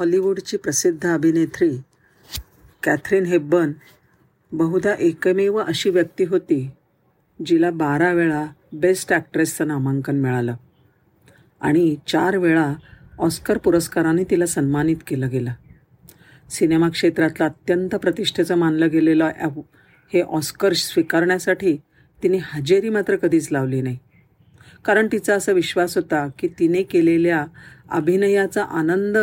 हॉलिवूडची प्रसिद्ध अभिनेत्री कॅथरीन हेब्बन बहुधा एकमेव अशी व्यक्ती होती जिला बारा वेळा बेस्ट ॲक्ट्रेसचं नामांकन मिळालं आणि चार वेळा ऑस्कर पुरस्काराने तिला सन्मानित केलं गेलं. सिनेमा क्षेत्रातलं अत्यंत प्रतिष्ठेचं मानलं गेलेलं ॲव हे ऑस्कर स्वीकारण्यासाठी तिने हजेरी मात्र कधीच लावली नाही. कारण तिचा असा विश्वास होता की तिने केलेल्या अभिनयाचा आनंद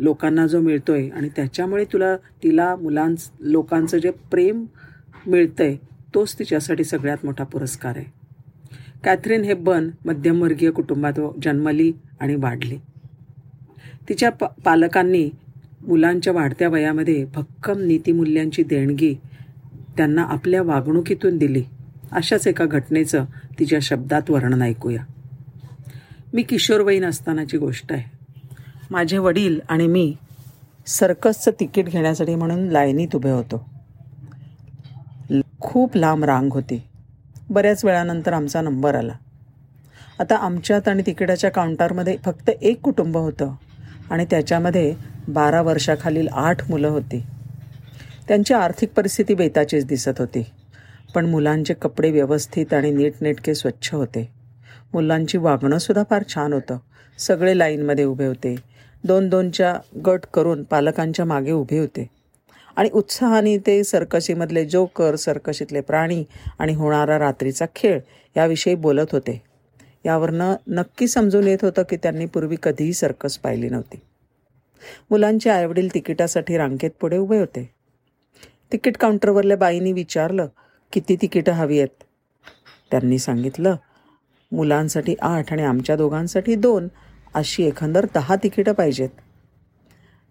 लोकांना जो मिळतो आहे आणि त्याच्यामुळे तुला तिला मुलांच लोकांचं जे प्रेम मिळतं आहे तोच तिच्यासाठी सगळ्यात मोठा पुरस्कार आहे. कॅथरीन हेब्बन मध्यमवर्गीय कुटुंबात जन्मली आणि वाढली. तिच्या प पालकांनी मुलांच्या वाढत्या वयामध्ये भक्कम नीतिमूल्यांची देणगी त्यांना आपल्या वागणुकीतून दिली. अशाच एका घटनेचं तिच्या शब्दात वर्णन ऐकूया. मी किशोरवयीन असतानाची गोष्ट आहे. माझे वडील आणि मी सर्कसचं तिकीट घेण्यासाठी म्हणून लाईनीत उभे होतो. खूप लांब रांग होती. बऱ्याच वेळानंतर आमचा नंबर आला. आता आमच्यात आणि तिकिटाच्या काउंटरमध्ये फक्त एक कुटुंब होतं आणि त्याच्यामध्ये बारा वर्षाखालील आठ मुलं होती. त्यांची आर्थिक परिस्थिती बेताचीच दिसत होती. पण मुलांचे कपडे व्यवस्थित आणि नीटनेटके स्वच्छ होते. मुलांची वागणंसुद्धा फार छान होतं. सगळे लाईनमध्ये उभे होते. दोन दोनच्या गट करून पालकांच्या मागे उभे होते. आणि उत्साहाने ते सर्कशीमधले जोकर सर्कशीतले प्राणी आणि होणारा रात्रीचा खेळ याविषयी बोलत होते. यावरनं नक्की समजून येत होतं की त्यांनी पूर्वी कधीही सर्कस पाहिली नव्हती. मुलांचे आईवडील तिकिटासाठी रांगेत पुढे उभे होते. तिकीट काउंटरवरल्या बाईंनी विचारलं किती तिकीटं हवी आहेत त्यांनी सांगितलं मुलांसाठी आठ आणि आमच्या दोघांसाठी दोन. अशी एकंदर दहा तिकीटं पाहिजेत.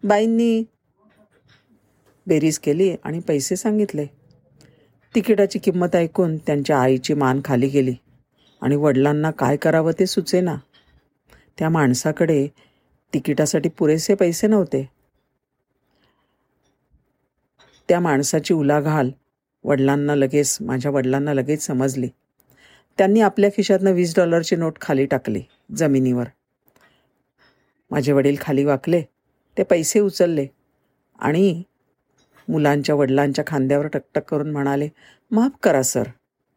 बाईंनी बेरीज केली आणि पैसे सांगितले. तिकिटाची किंमत ऐकून त्यांच्या आईची मान खाली गेली आणि वडिलांना काय करावं ते सुचेना. त्या माणसाकडे तिकिटासाठी पुरेसे पैसे नव्हते. त्या माणसाची उलाघाल वडिलांना लगेच माझ्या वडिलांना लगेच समजली. त्यांनी आपल्या खिशातनं वीस डॉलरची नोट खाली टाकली जमिनीवर. माझे वडील खाली वाकले ते पैसे उचलले आणि मुलांच्या वडिलांच्या खांद्यावर टकटक करून म्हणाले माफ करा सर.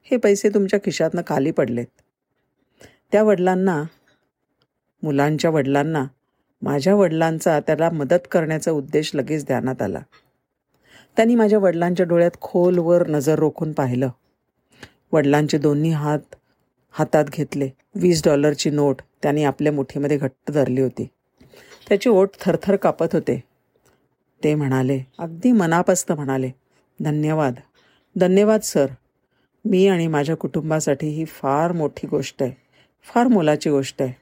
हे पैसे तुमच्या खिशातनं खाली पडलेत. त्या वडिलांना मुलांच्या वडिलांना माझ्या वडिलांचा त्याला मदत करण्याचा उद्देश लगेच ध्यानात आला. त्यांनी माझ्या वडिलांच्या डोळ्यात खोलवर नजर रोखून पाहिलं. वडिलांचे दोन्ही हात हातात घेतले. वीस डॉलरची नोट त्यांनी आपल्या मुठीमध्ये घट्ट धरली होती. त्याचे ओठ थरथर कापत होते. ते म्हणाले अगदी मनापास्त म्हणाले धन्यवाद. धन्यवाद सर. मी आणि माझ्या कुटुंबासाठी ही फार मोठी गोष्ट आहे. फार मोलाची गोष्ट आहे.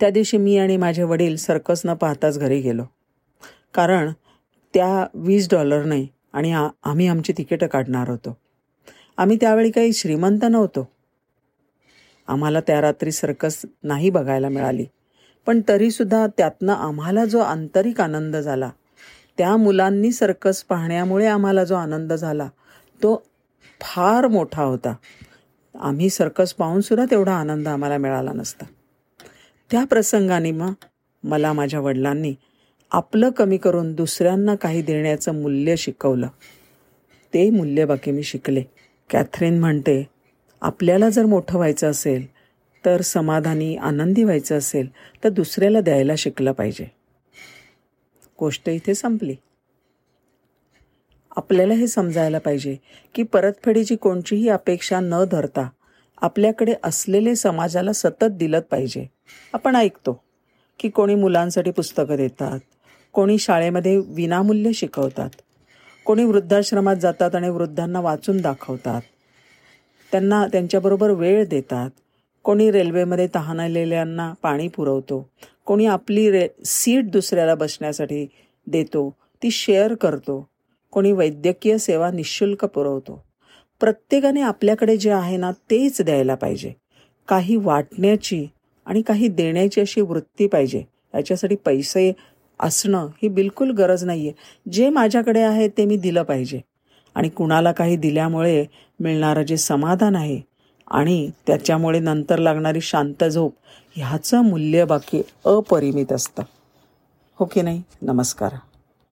त्या दिवशी मी आणि माझे वडील सर्कस न पाहताच घरी गेलो. कारण त्या वीस डॉलरने आणि आम्ही आमची तिकीटं काढणार होतो. आम्ही त्यावेळी काही श्रीमंत नव्हतो. आम्हाला त्या रात्री सर्कस नाही बघायला मिळाली. पण तरीसुद्धा त्यातनं आम्हाला जो आंतरिक आनंद झाला त्या मुलांनी सर्कस पाहण्यामुळे आम्हाला जो आनंद झाला तो फार मोठा होता. आम्ही सर्कस पाहूनसुद्धा तेवढा आनंद आम्हाला मिळाला नसता. त्या प्रसंगाने मग मला माझ्या वडिलांनी आपलं कमी करून दुसऱ्यांना काही देण्याचं मूल्य शिकवलं. ते मूल्य बाकी मी शिकले. कॅथरीन म्हणते आपल्याला जर मोठं व्हायचं असेल तर समाधानी आनंदी व्हायचं असेल तर दुसऱ्याला द्यायला शिकलं पाहिजे. गोष्ट इथे संपली. आपल्याला हे समजायला पाहिजे की परतफेडीची कोणतीही अपेक्षा न धरता आपल्याकडे असलेले समाजाला सतत दिलं पाहिजे. आपण ऐकतो की कोणी मुलांसाठी पुस्तकं देतात कोणी शाळेमध्ये विनामूल्य शिकवतात कोणी वृद्धाश्रमात जातात आणि वृद्धांना वाचून दाखवतात. त्यांना त्यांच्याबरोबर वेळ देतात. कोणी रेल्वेमध्ये तहानलेल्यांना पाणी पुरवतो कोणी आपली रे सीट दुसऱ्याला बसण्यासाठी देतो ती शेअर करतो कोणी वैद्यकीय सेवा निशुल्क पुरवतो. प्रत्येकाने आपल्याकडे जे आहे ना तेच द्यायला पाहिजे. काही वाटण्याची आणि काही देण्याची अशी वृत्ती पाहिजे. याच्यासाठी पैसे असणं ही बिलकुल गरज नाही आहे जे माझ्याकडे आहे ते मी दिलं पाहिजे. आणि कुणाला काही दिल्यामुळे मिळणारं जे समाधान आहे आणि त्याच्यामुळे नंतर लागणारी शांत झोप ह्याचं मूल्य बाकी अपरिमित असतं. हो की नाही? नमस्कार.